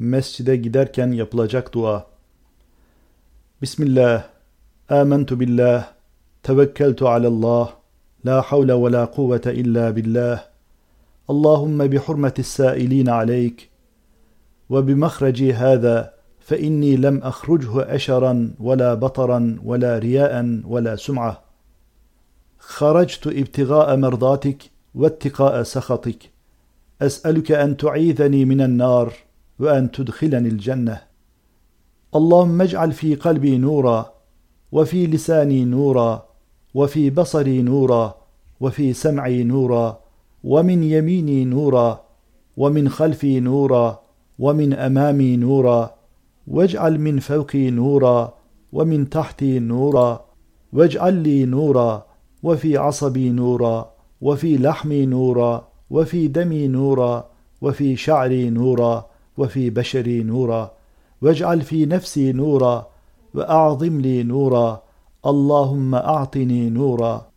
Mescide giderken yapılacak dua. Bismillah. Âmentu billah. Tevekkeltu alallah. La havle ve la kuvvete illa billah. Allahümme bihurmeti sâilin aleyk. Ve bimahraci hâzâ فإني لم أخرجه أشرا ولا بطرا ولا رياء ولا سمعة خرجت ابتغاء مرضاتك واتقاء سخطك أسألك أن تعيذني من النار وأن تدخلني الجنة. اللهم اجعل في قلبي نورا وفي لساني نورا وفي بصري نورا وفي سمعي نورا ومن يميني نورا ومن خلفي نورا ومن أمامي نورا. واجعل من فوقي نورا ومن تحتي نورا. واجعل لي نورا وفي عصبي نورا وفي لحمي نورا وفي دمي نورا وفي شعري نورا. وفي بشري نورا واجعل في نفسي نورا وأعظم لي نورا اللهم أعطني نورا.